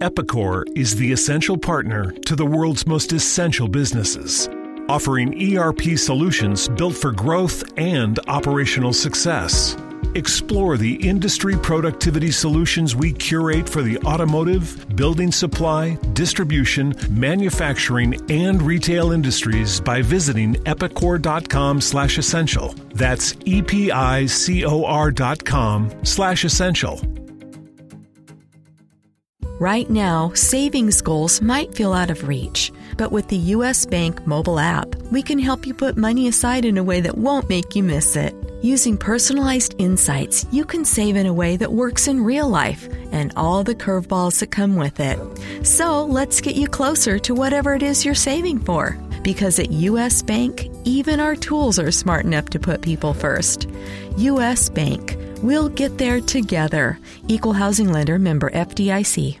Epicor is the essential partner to the world's most essential businesses, offering ERP solutions built for growth and operational success. Explore the industry productivity solutions we curate for the automotive, building supply, distribution, manufacturing, and retail industries by visiting epicor.com slash essential. That's E-P-I-C-O-R dot com slash essential. Right now, savings goals might feel out of reach, but with the U.S. Bank mobile app, we can help you put money aside in a way that won't make you miss it. Using personalized insights, you can save in a way that works in real life and all the curveballs that come with it. So let's get you closer to whatever it is you're saving for. Because at U.S. Bank, even our tools are smart enough to put people first. U.S. Bank. We'll get there together. Equal housing lender member FDIC.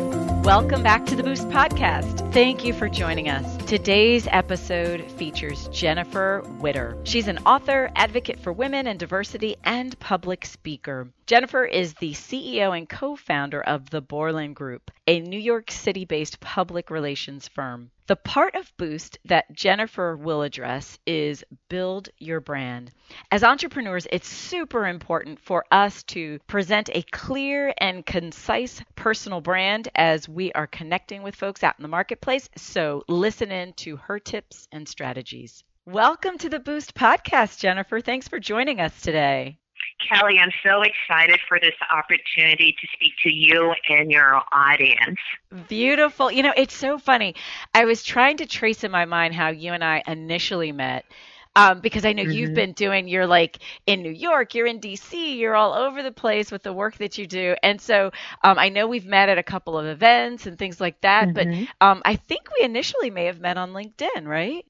Welcome back to the Boost Podcast. Thank you for joining us. Today's episode features Jennefer Witter. She's an author, advocate for women and diversity, and public speaker. Jennefer is the CEO and co founder of the Boreland Group, a New York City based public relations firm. The part of Boost that Jennefer will address is build your brand. As entrepreneurs, it's super important for us to present a clear and concise personal brand as we are connecting with folks out in the marketplace. So listen in to her tips and strategies. Welcome to the Boost podcast, Jennefer. Thanks for joining us today. Kelly, I'm so excited for this opportunity to speak to you and your audience. Beautiful. You know, it's so funny. I was trying to trace in my mind how you and I initially met um, because I know mm-hmm. you've been doing, you're like in New York, you're in DC, you're all over the place with the work that you do. And so um, I know we've met at a couple of events and things like that, mm-hmm. but um, I think we initially may have met on LinkedIn, right?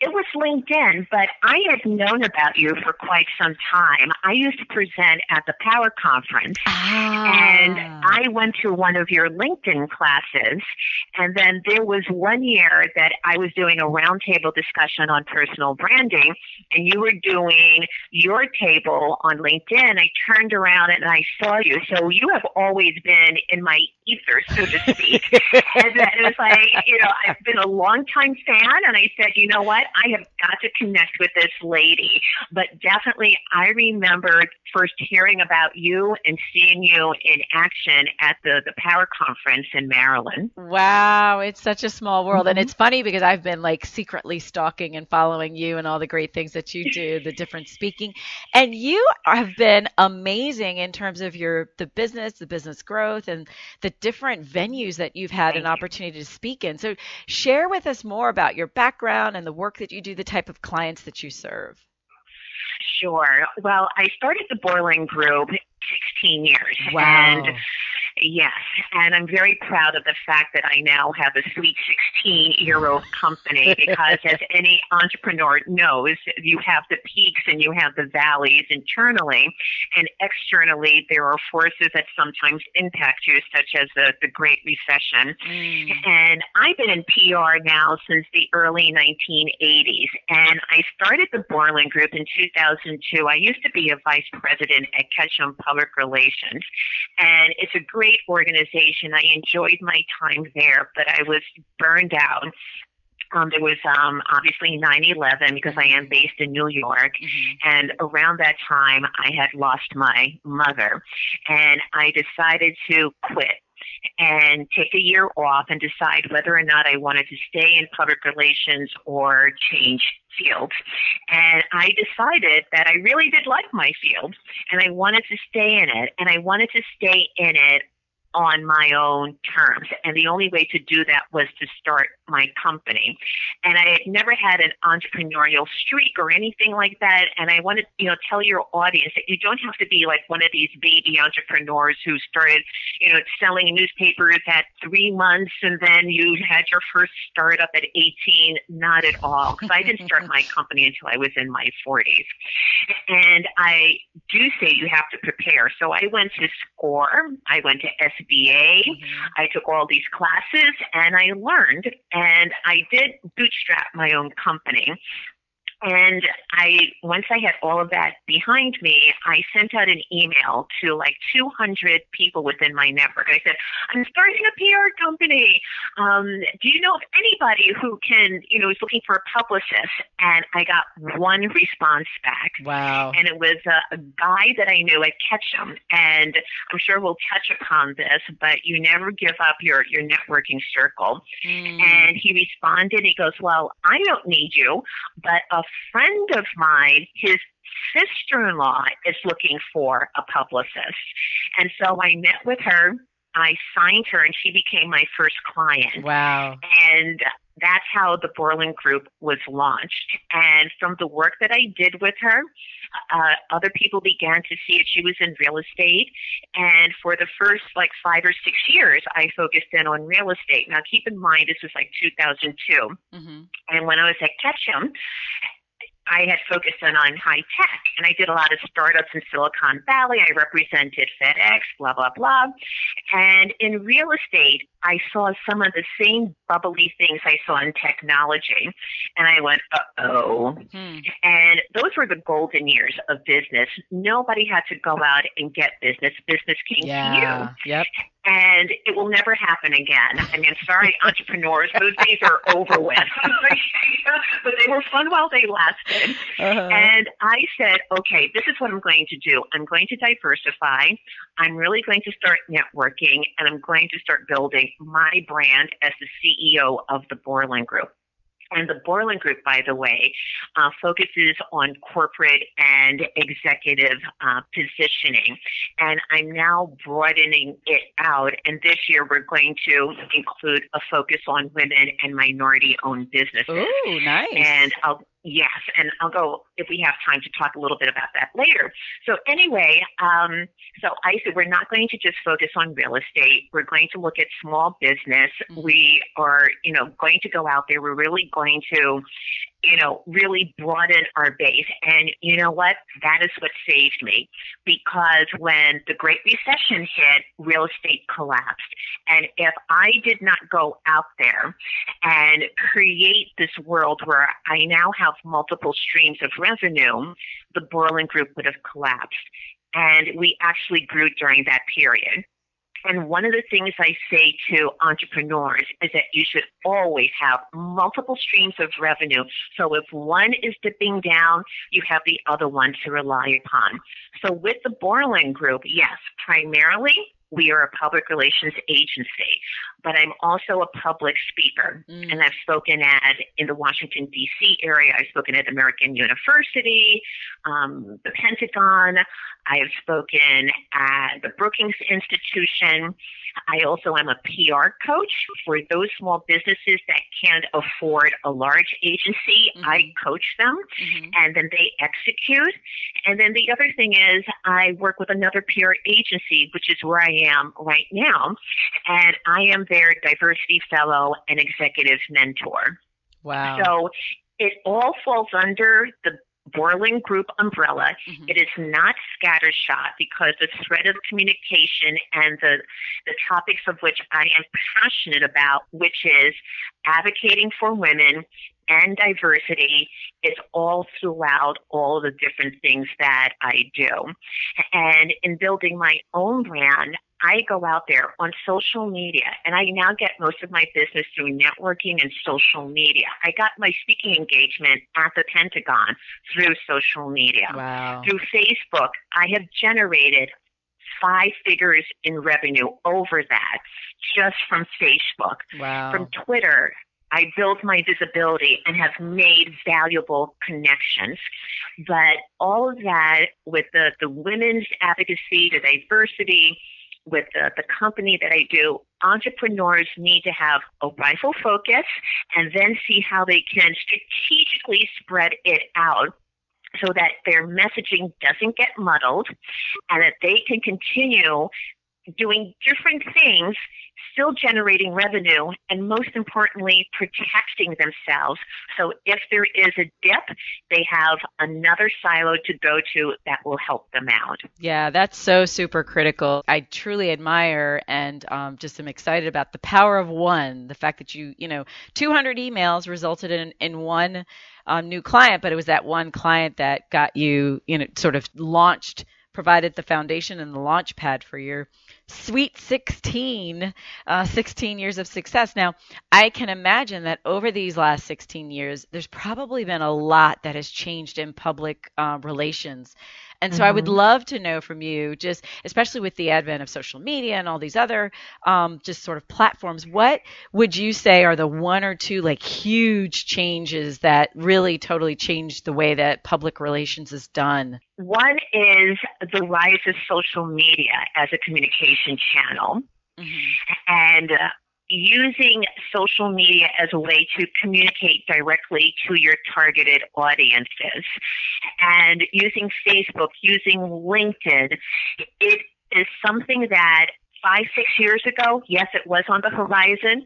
It was LinkedIn, but I had known about you for quite some time. I used to present at the Power Conference, ah. and I went to one of your LinkedIn classes, and then there was one year that I was doing a roundtable discussion on personal branding and you were doing your table on LinkedIn, I turned around and I saw you. So you have always been in my ether, so to speak. and then it was like, you know, I've been a long time fan and I said, you know what? I have got to connect with this lady. But definitely I remember first hearing about you and seeing you in action at the, the Power Conference in Maryland. Wow, it's such a small world. Mm-hmm. And it's funny because I've been like secretly stalking and following you and all the great things that you do, the different speaking. And you have been amazing in terms of your the business, the business growth and the different venues that you've had Thank an opportunity to speak in. So share with us more about your background and the work that you do, the type of clients that you serve. Sure. Well, I started the Boreland Group 16 years. Wow. And Yes, and I'm very proud of the fact that I now have a sweet 16 year old company because, as any entrepreneur knows, you have the peaks and you have the valleys internally, and externally, there are forces that sometimes impact you, such as the, the Great Recession. Mm. And I've been in PR now since the early 1980s, and I started the Boreland Group in 2002. I used to be a vice president at Ketchum Public Relations, and it's a great great organization. I enjoyed my time there, but I was burned out. Um, there was um, obviously 9/11 because I am based in New York, mm-hmm. and around that time I had lost my mother, and I decided to quit and take a year off and decide whether or not I wanted to stay in public relations or change fields. And I decided that I really did like my field and I wanted to stay in it and I wanted to stay in it on my own terms. And the only way to do that was to start my company. And I had never had an entrepreneurial streak or anything like that. And I want to, you know, tell your audience that you don't have to be like one of these baby entrepreneurs who started, you know, selling newspapers at three months and then you had your first startup at 18. Not at all. Because I didn't start my company until I was in my 40s. And I do say you have to prepare. So I went to SCORE, I went to SBA, mm-hmm. I took all these classes and I learned and I did bootstrap my own company. And I, once I had all of that behind me, I sent out an email to like 200 people within my network. I said, I'm starting a PR company. Um, do you know of anybody who can, you know, is looking for a publicist? And I got one response back. Wow. And it was a, a guy that I knew at Ketchum. And I'm sure we'll touch upon this, but you never give up your, your networking circle. Mm. And he responded, he goes, well, I don't need you, but a friend of mine, his sister-in-law is looking for a publicist. And so I met with her. I signed her and she became my first client. Wow. And that's how the Boreland Group was launched. And from the work that I did with her, uh, other people began to see it. She was in real estate. And for the first like five or six years, I focused in on real estate. Now, keep in mind, this was like 2002. Mm-hmm. And when I was at Ketchum, I had focused in on high tech and I did a lot of startups in Silicon Valley. I represented FedEx, blah, blah, blah. And in real estate, I saw some of the same bubbly things I saw in technology. And I went, uh oh. Hmm. And those were the golden years of business. Nobody had to go out and get business. Business came yeah. to you. Yep and it will never happen again. I mean, sorry, entrepreneurs, those days are over with. but they were fun while they lasted. Uh-huh. And I said, okay, this is what I'm going to do. I'm going to diversify. I'm really going to start networking, and I'm going to start building my brand as the CEO of the Boreland Group. And the Boreland Group, by the way, uh, focuses on corporate and executive uh, positioning. And I'm now broadening it out. And this year we're going to include a focus on women and minority owned businesses. Ooh, nice. And I'll Yes, and I'll go if we have time to talk a little bit about that later. So anyway, um, so I said we're not going to just focus on real estate. We're going to look at small business. Mm-hmm. We are, you know, going to go out there. We're really going to you know, really broaden our base. And you know what? That is what saved me because when the Great Recession hit, real estate collapsed. And if I did not go out there and create this world where I now have multiple streams of revenue, the Boreland Group would have collapsed. And we actually grew during that period. And one of the things I say to entrepreneurs is that you should always have multiple streams of revenue. So if one is dipping down, you have the other one to rely upon. So with the Boreland Group, yes, primarily we are a public relations agency, but I'm also a public speaker. Mm. And I've spoken at, in the Washington, D.C. area, I've spoken at American University, um, the Pentagon, I have spoken at the Brookings Institution. I also am a PR coach for those small businesses that can't afford a large agency. Mm-hmm. I coach them mm-hmm. and then they execute. And then the other thing is I work with another PR agency, which is where I am right now. And I am their diversity fellow and executive mentor. Wow. So it all falls under the Boreland Group umbrella. Mm-hmm. It is not scattershot because the thread of communication and the, the topics of which I am passionate about, which is advocating for women and diversity, is all throughout all the different things that I do. And in building my own brand, I go out there on social media and I now get most of my business through networking and social media. I got my speaking engagement at the Pentagon through social media. Wow. Through Facebook, I have generated five figures in revenue over that just from Facebook. Wow. From Twitter, I built my visibility and have made valuable connections. But all of that with the, the women's advocacy, the diversity, with the, the company that I do, entrepreneurs need to have a rifle focus and then see how they can strategically spread it out so that their messaging doesn't get muddled and that they can continue doing different things, still generating revenue, and most importantly, protecting themselves. So if there is a dip, they have another silo to go to that will help them out. Yeah, that's so super critical. I truly admire and um, just am excited about the power of one. The fact that you, you know, 200 emails resulted in in one um, new client, but it was that one client that got you, you know, sort of launched, provided the foundation and the launch pad for your sweet 16, uh, 16 years of success. Now, I can imagine that over these last 16 years, there's probably been a lot that has changed in public uh, relations. And so mm-hmm. I would mm-hmm. love to know from you, just especially with the advent of social media and all these other um, just sort of platforms, what would you say are the one or two like huge changes that really totally changed the way that public relations is done? One is the rise of social media as a communication channel. Mm-hmm. And uh, using social media as a way to communicate directly to your targeted audiences. And using Facebook, using LinkedIn, it is something that five, six years ago, yes, it was on the horizon,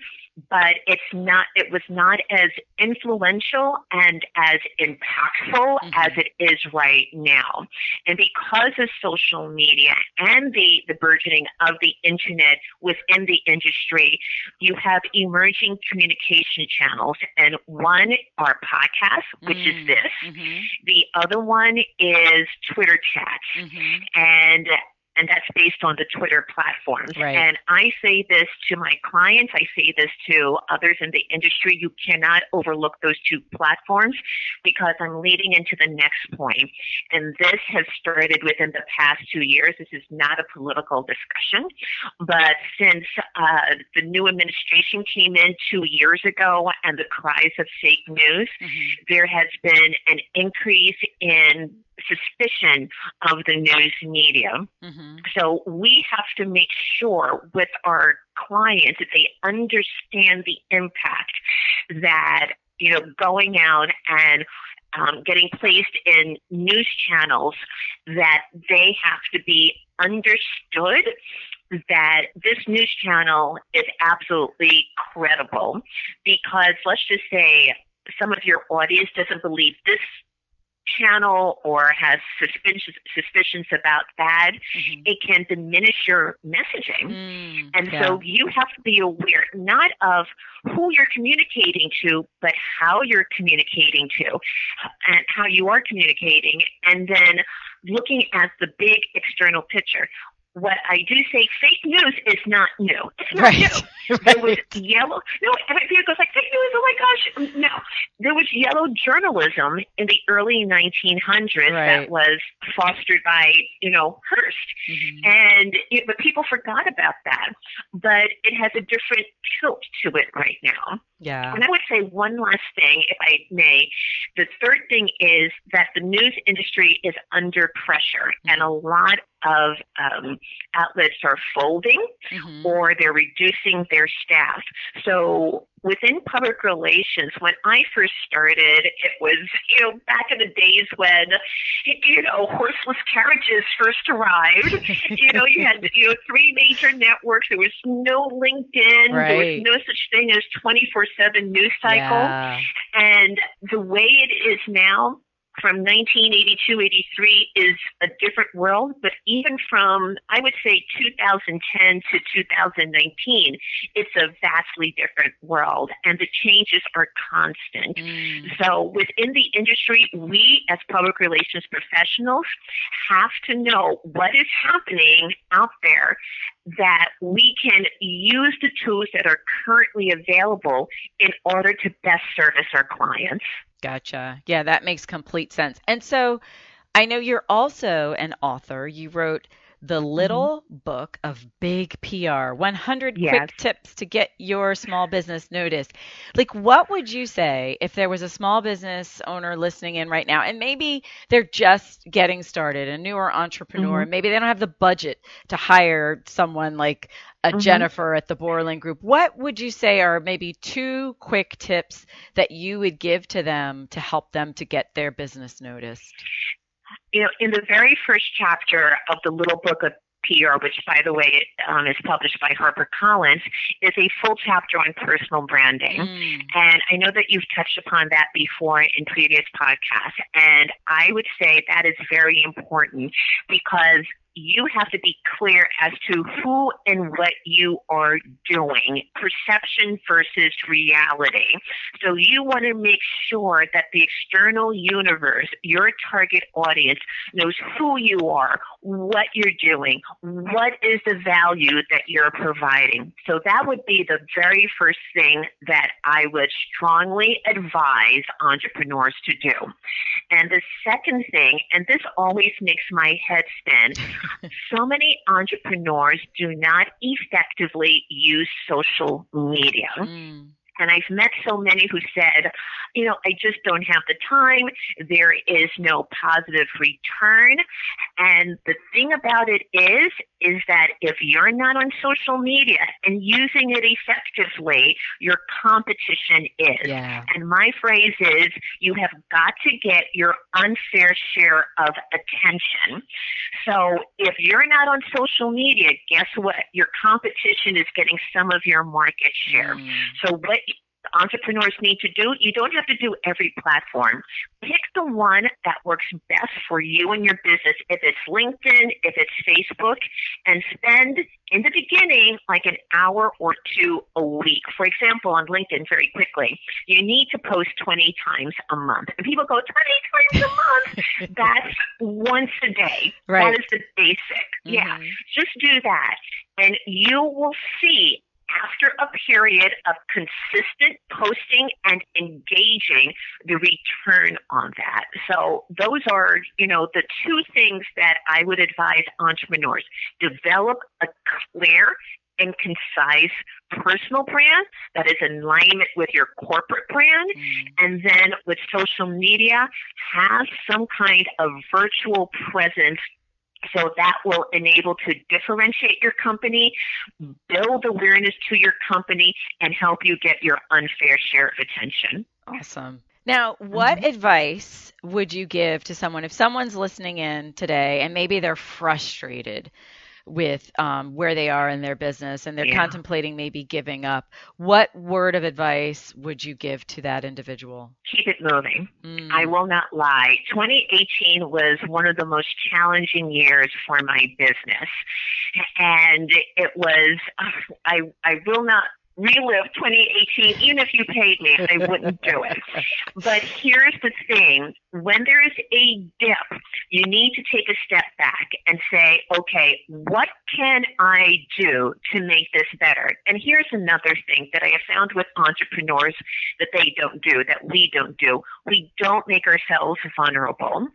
but it's not it was not as influential and as impactful mm-hmm. as it is right now and because of social media and the the burgeoning of the internet within the industry you have emerging communication channels and one are podcasts which mm-hmm. is this mm-hmm. the other one is twitter chats mm-hmm. and and that's based on the Twitter platforms. Right. And I say this to my clients, I say this to others in the industry. You cannot overlook those two platforms because I'm leading into the next point. And this has started within the past two years. This is not a political discussion, but since uh, the new administration came in two years ago and the cries of fake news, mm-hmm. there has been an increase in suspicion of the news media. Mm-hmm. So we have to make sure with our clients that they understand the impact that, you know, going out and um, getting placed in news channels that they have to be understood that this news channel is absolutely credible because let's just say some of your audience doesn't believe this channel or has suspicions suspicions about that, mm-hmm. it can diminish your messaging. Mm, and yeah. so you have to be aware not of who you're communicating to, but how you're communicating to and how you are communicating and then looking at the big external picture what I do say, fake news is not new. It's not right. new. right. There was yellow. No, everybody goes like fake news. Oh my gosh! No, there was yellow journalism in the early 1900s right. that was fostered by you know Hearst, mm-hmm. and it, but people forgot about that. But it has a different tilt to it right now. Yeah. And I would say one last thing, if I may. The third thing is that the news industry is under pressure, mm-hmm. and a lot of um, outlets are folding mm-hmm. or they're reducing their staff. So within public relations, when I first started, it was, you know, back in the days when, you know, horseless carriages first arrived. you know, you had, you know, three major networks. There was no LinkedIn. Right. There was no such thing as 24 7 news cycle. Yeah. And the way it is now, from 1982 83 is a different world, but even from, I would say, 2010 to 2019, it's a vastly different world, and the changes are constant. Mm. So within the industry, we as public relations professionals have to know what is happening out there that we can use the tools that are currently available in order to best service our clients. Gotcha. Yeah, that makes complete sense. And so I know you're also an author. You wrote The Little mm-hmm. Book of Big PR 100 yes. Quick Tips to Get Your Small Business Noticed. Like, what would you say if there was a small business owner listening in right now and maybe they're just getting started, a newer entrepreneur, mm-hmm. maybe they don't have the budget to hire someone like a mm-hmm. Jennefer at the Boreland Group? What would you say are maybe two quick tips that you would give to them to help them to get their business noticed? You know, in the very first chapter of the little book of PR, which by the way um, is published by HarperCollins, is a full chapter on personal branding. Mm. And I know that you've touched upon that before in previous podcasts. And I would say that is very important because you have to be clear as to who and what you are doing, perception versus reality. So you want to make sure that the external universe, your target audience, knows who you are, what you're doing, what is the value that you're providing. So that would be the very first thing that I would strongly advise entrepreneurs to do. And the second thing, and this always makes my head spin, so many entrepreneurs do not effectively use social media. Mm. And I've met so many who said, you know, I just don't have the time. There is no positive return. And the thing about it is, is that if you're not on social media and using it effectively, your competition is. Yeah. And my phrase is, you have got to get your unfair share of attention. So if you're not on social media, guess what? Your competition is getting some of your market share. Mm. So what entrepreneurs need to do. You don't have to do every platform. Pick the one that works best for you and your business. If it's LinkedIn, if it's Facebook, and spend in the beginning like an hour or two a week. For example, on LinkedIn, very quickly, you need to post 20 times a month. And people go, 20 times a month? That's once a day. Right. That is the basic. Mm-hmm. Yeah. Just do that. And you will see after a period of consistent posting and engaging the return on that. So those are, you know, the two things that I would advise entrepreneurs. Develop a clear and concise personal brand that is in alignment with your corporate brand. Mm. And then with social media, have some kind of virtual presence so that will enable to differentiate your company, build awareness to your company, and help you get your unfair share of attention. Awesome. Now, what mm-hmm. advice would you give to someone if someone's listening in today and maybe they're frustrated with um, where they are in their business and they're yeah. contemplating maybe giving up, what word of advice would you give to that individual? Keep it moving. Mm. I will not lie. 2018 was one of the most challenging years for my business. And it was, I, I will not relive 2018, even if you paid me, I wouldn't do it. But here's the thing when there is a dip, you need to take a step back and say, okay, what can I do to make this better? And here's another thing that I have found with entrepreneurs that they don't do, that we don't do. We don't make ourselves vulnerable.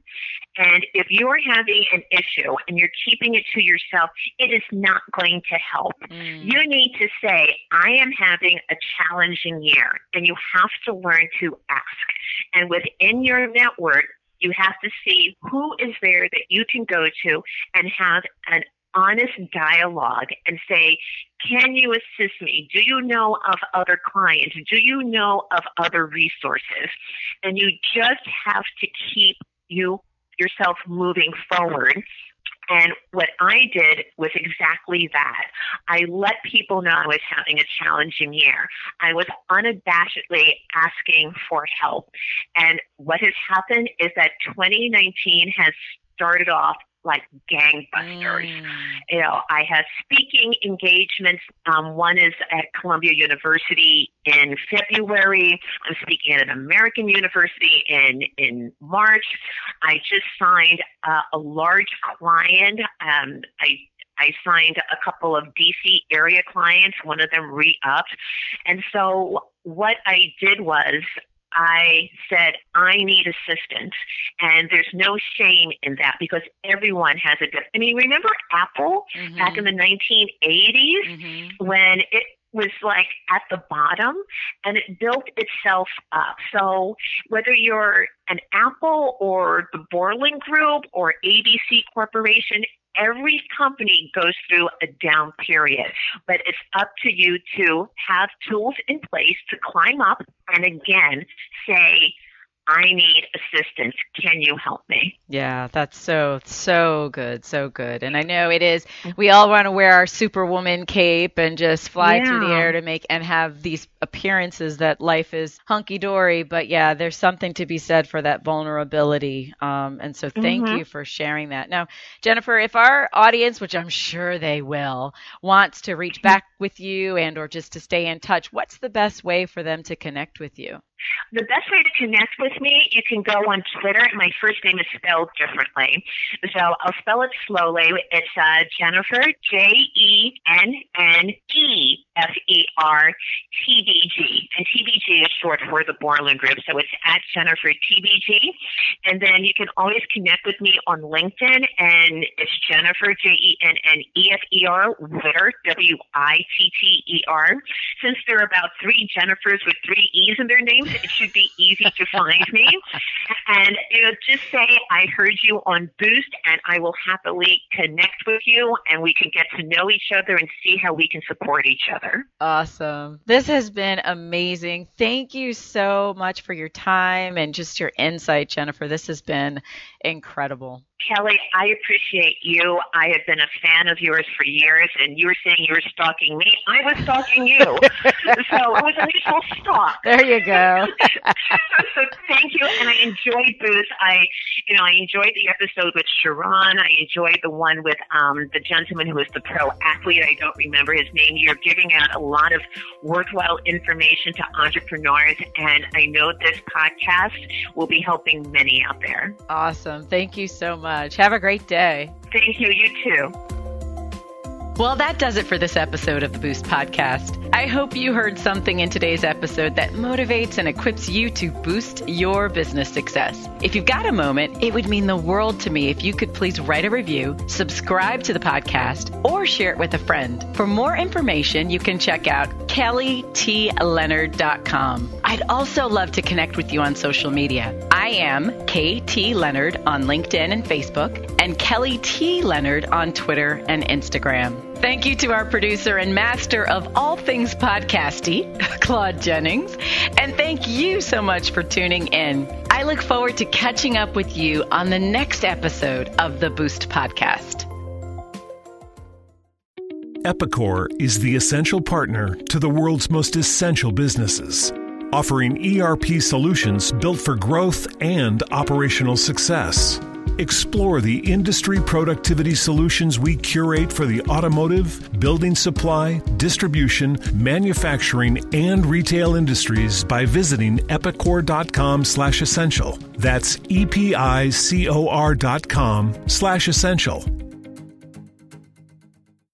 And if you're having an issue and you're keeping it to yourself, it is not going to help. Mm. You need to say, I am having a challenging year, and you have to learn to ask. And within your network, you have to see who is there that you can go to and have an honest dialogue and say, can you assist me? Do you know of other clients? Do you know of other resources? And you just have to keep you yourself moving forward and what I did was exactly that. I let people know I was having a challenging year. I was unabashedly asking for help. And what has happened is that 2019 has started off like gangbusters. Mm. You know, I have speaking engagements. Um, one is at Columbia University in February. I'm speaking at an American university in in March. I just signed uh, a large client. Um, I I signed a couple of DC area clients. One of them re upped, and so what I did was I said, I need assistance. And there's no shame in that because everyone has a different. I mean, remember Apple mm-hmm. back in the 1980s mm-hmm. when it was like at the bottom and it built itself up. So whether you're an Apple or the Boreland Group or ABC Corporation, every company goes through a down period, but it's up to you to have tools in place to climb up and again say, I need assistance. Can you help me? Yeah, that's so, so good. So good. And I know it is, we all want to wear our superwoman cape and just fly yeah. through the air to make and have these appearances that life is hunky dory. But yeah, there's something to be said for that vulnerability. Um, and so thank mm-hmm. you for sharing that. Now, Jennefer, if our audience, which I'm sure they will, wants to reach back with you and or just to stay in touch, what's the best way for them to connect with you? The best way to connect with me, you can go on Twitter. My first name is spelled differently. So I'll spell it slowly. It's uh, Jennefer, J E N N E F E R T B G. And TBG is short for the Boreland Group. So it's at Jennefer TBG. And then you can always connect with me on LinkedIn. And it's Jennefer, J E N N E F E R, Witter, W I T T E R. Since there are about three Jennefers with three E's in their names, it should be easy to find me. And you know, just say I heard you on Boost, and I will happily connect with you, and we can get to know each other and see how we can support each other. Awesome. This has been amazing. Thank you so much for your time and just your insight, Jennefer. This has been incredible. Kelly, I appreciate you. I have been a fan of yours for years, and you were saying you were stalking me. I was stalking you. so it was a mutual stalk. There you go. so thank you, and I enjoyed Boost. I, you know, I enjoyed the episode with Sharon. I enjoyed the one with um, the gentleman who was the pro athlete. I don't remember his name. You're giving out a lot of worthwhile information to entrepreneurs, and I know this podcast will be helping many out there. Awesome. Thank you so much much. Have a great day. Thank you. You too. Well, that does it for this episode of the Boost Podcast. I hope you heard something in today's episode that motivates and equips you to boost your business success. If you've got a moment, it would mean the world to me if you could please write a review, subscribe to the podcast, or share it with a friend. For more information, you can check out kellytleonard.com. I'd also love to connect with you on social media. I am KT Leonard on LinkedIn and Facebook, and Kelly T. Leonard on Twitter and Instagram. Thank you to our producer and master of all things podcasty, Claude Jennings. And thank you so much for tuning in. I look forward to catching up with you on the next episode of the Boost Podcast. Epicor is the essential partner to the world's most essential businesses, offering ERP solutions built for growth and operational success. Explore the industry productivity solutions we curate for the automotive, building supply, distribution, manufacturing, and retail industries by visiting epicor.com slash essential. That's E-P-I-C-O-R